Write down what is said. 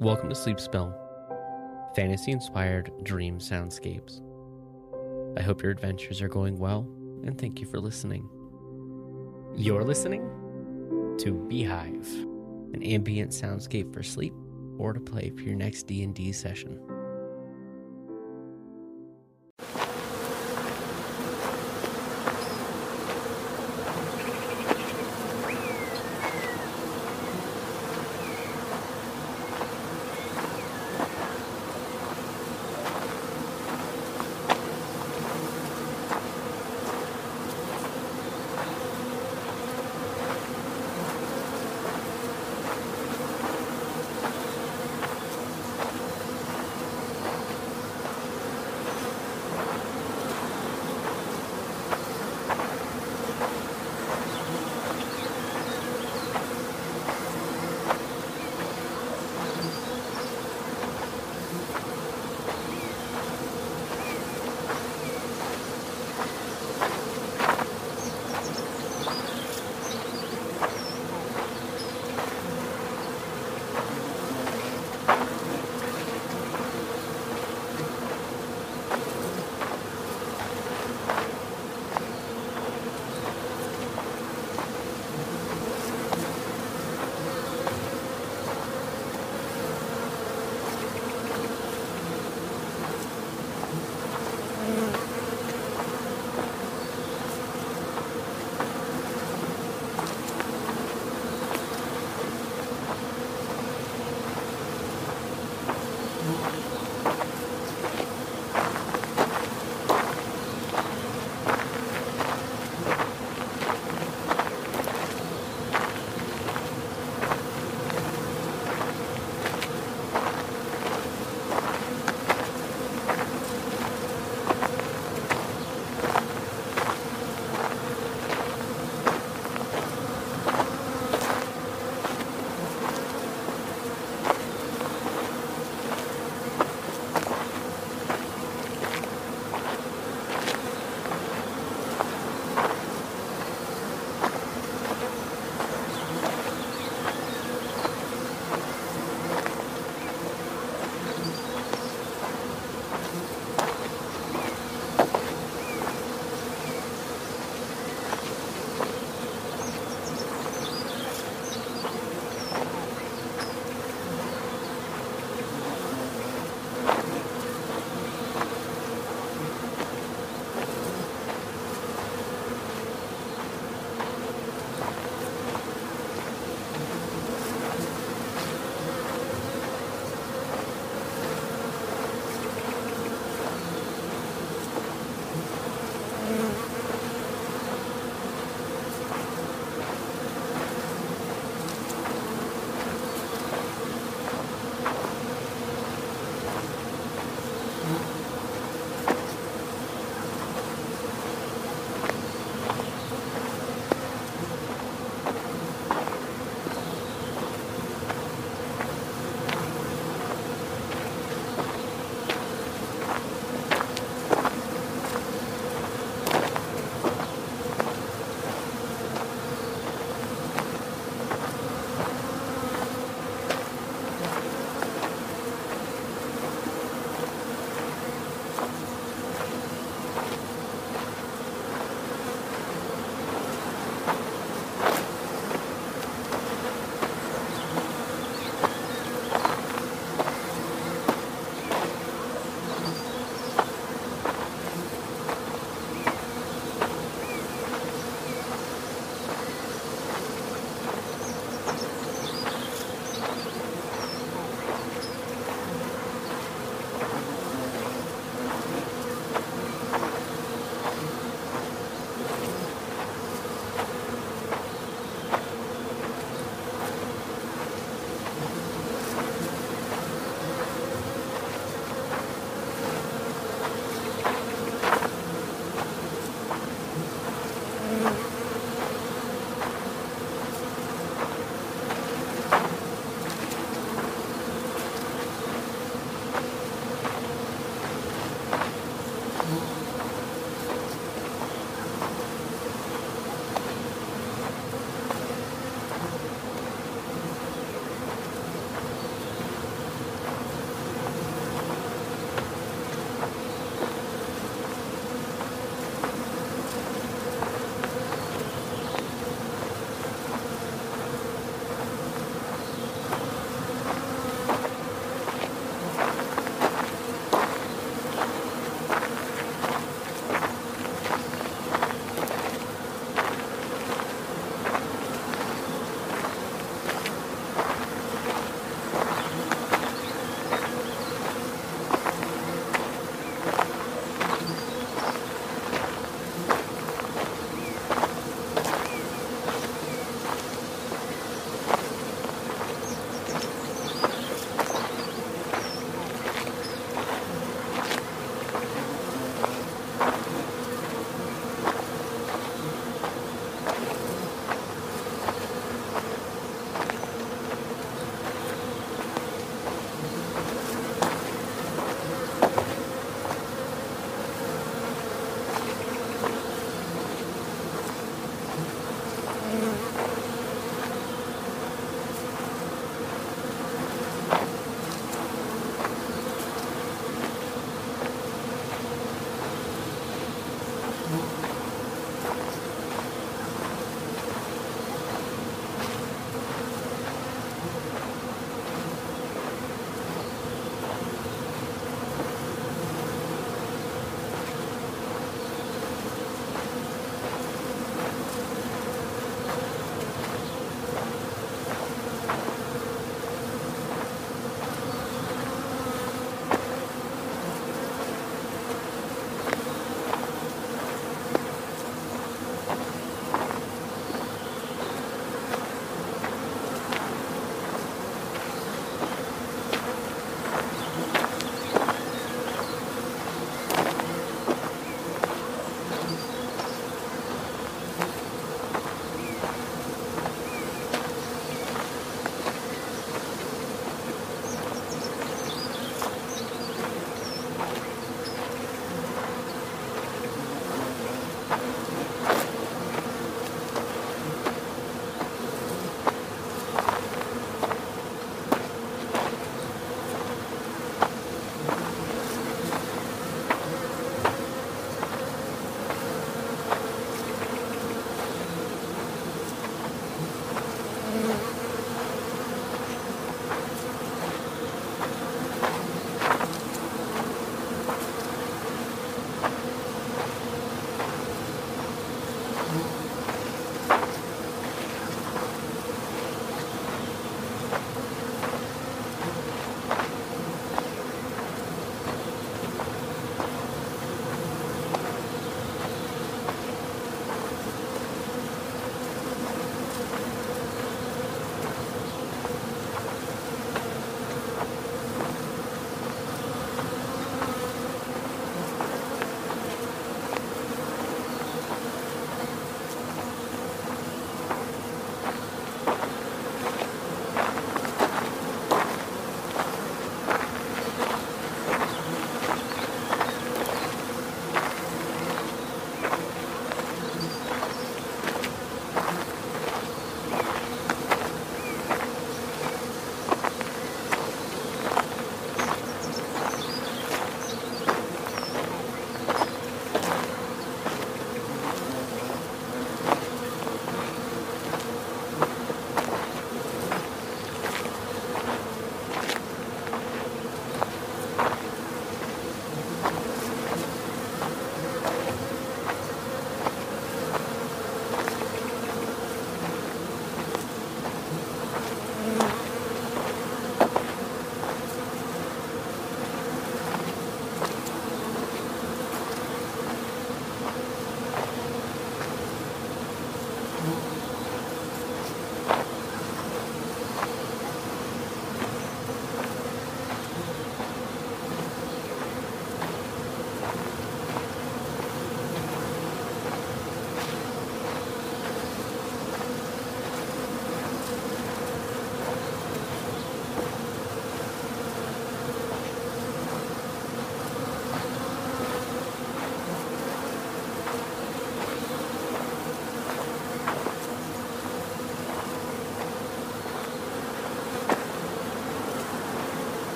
Welcome to Sleep Spell, fantasy inspired dream soundscapes. I hope your adventures are going well, and thank you for listening. You're listening to Beehive, an ambient soundscape for sleep or to play for your next D&D session.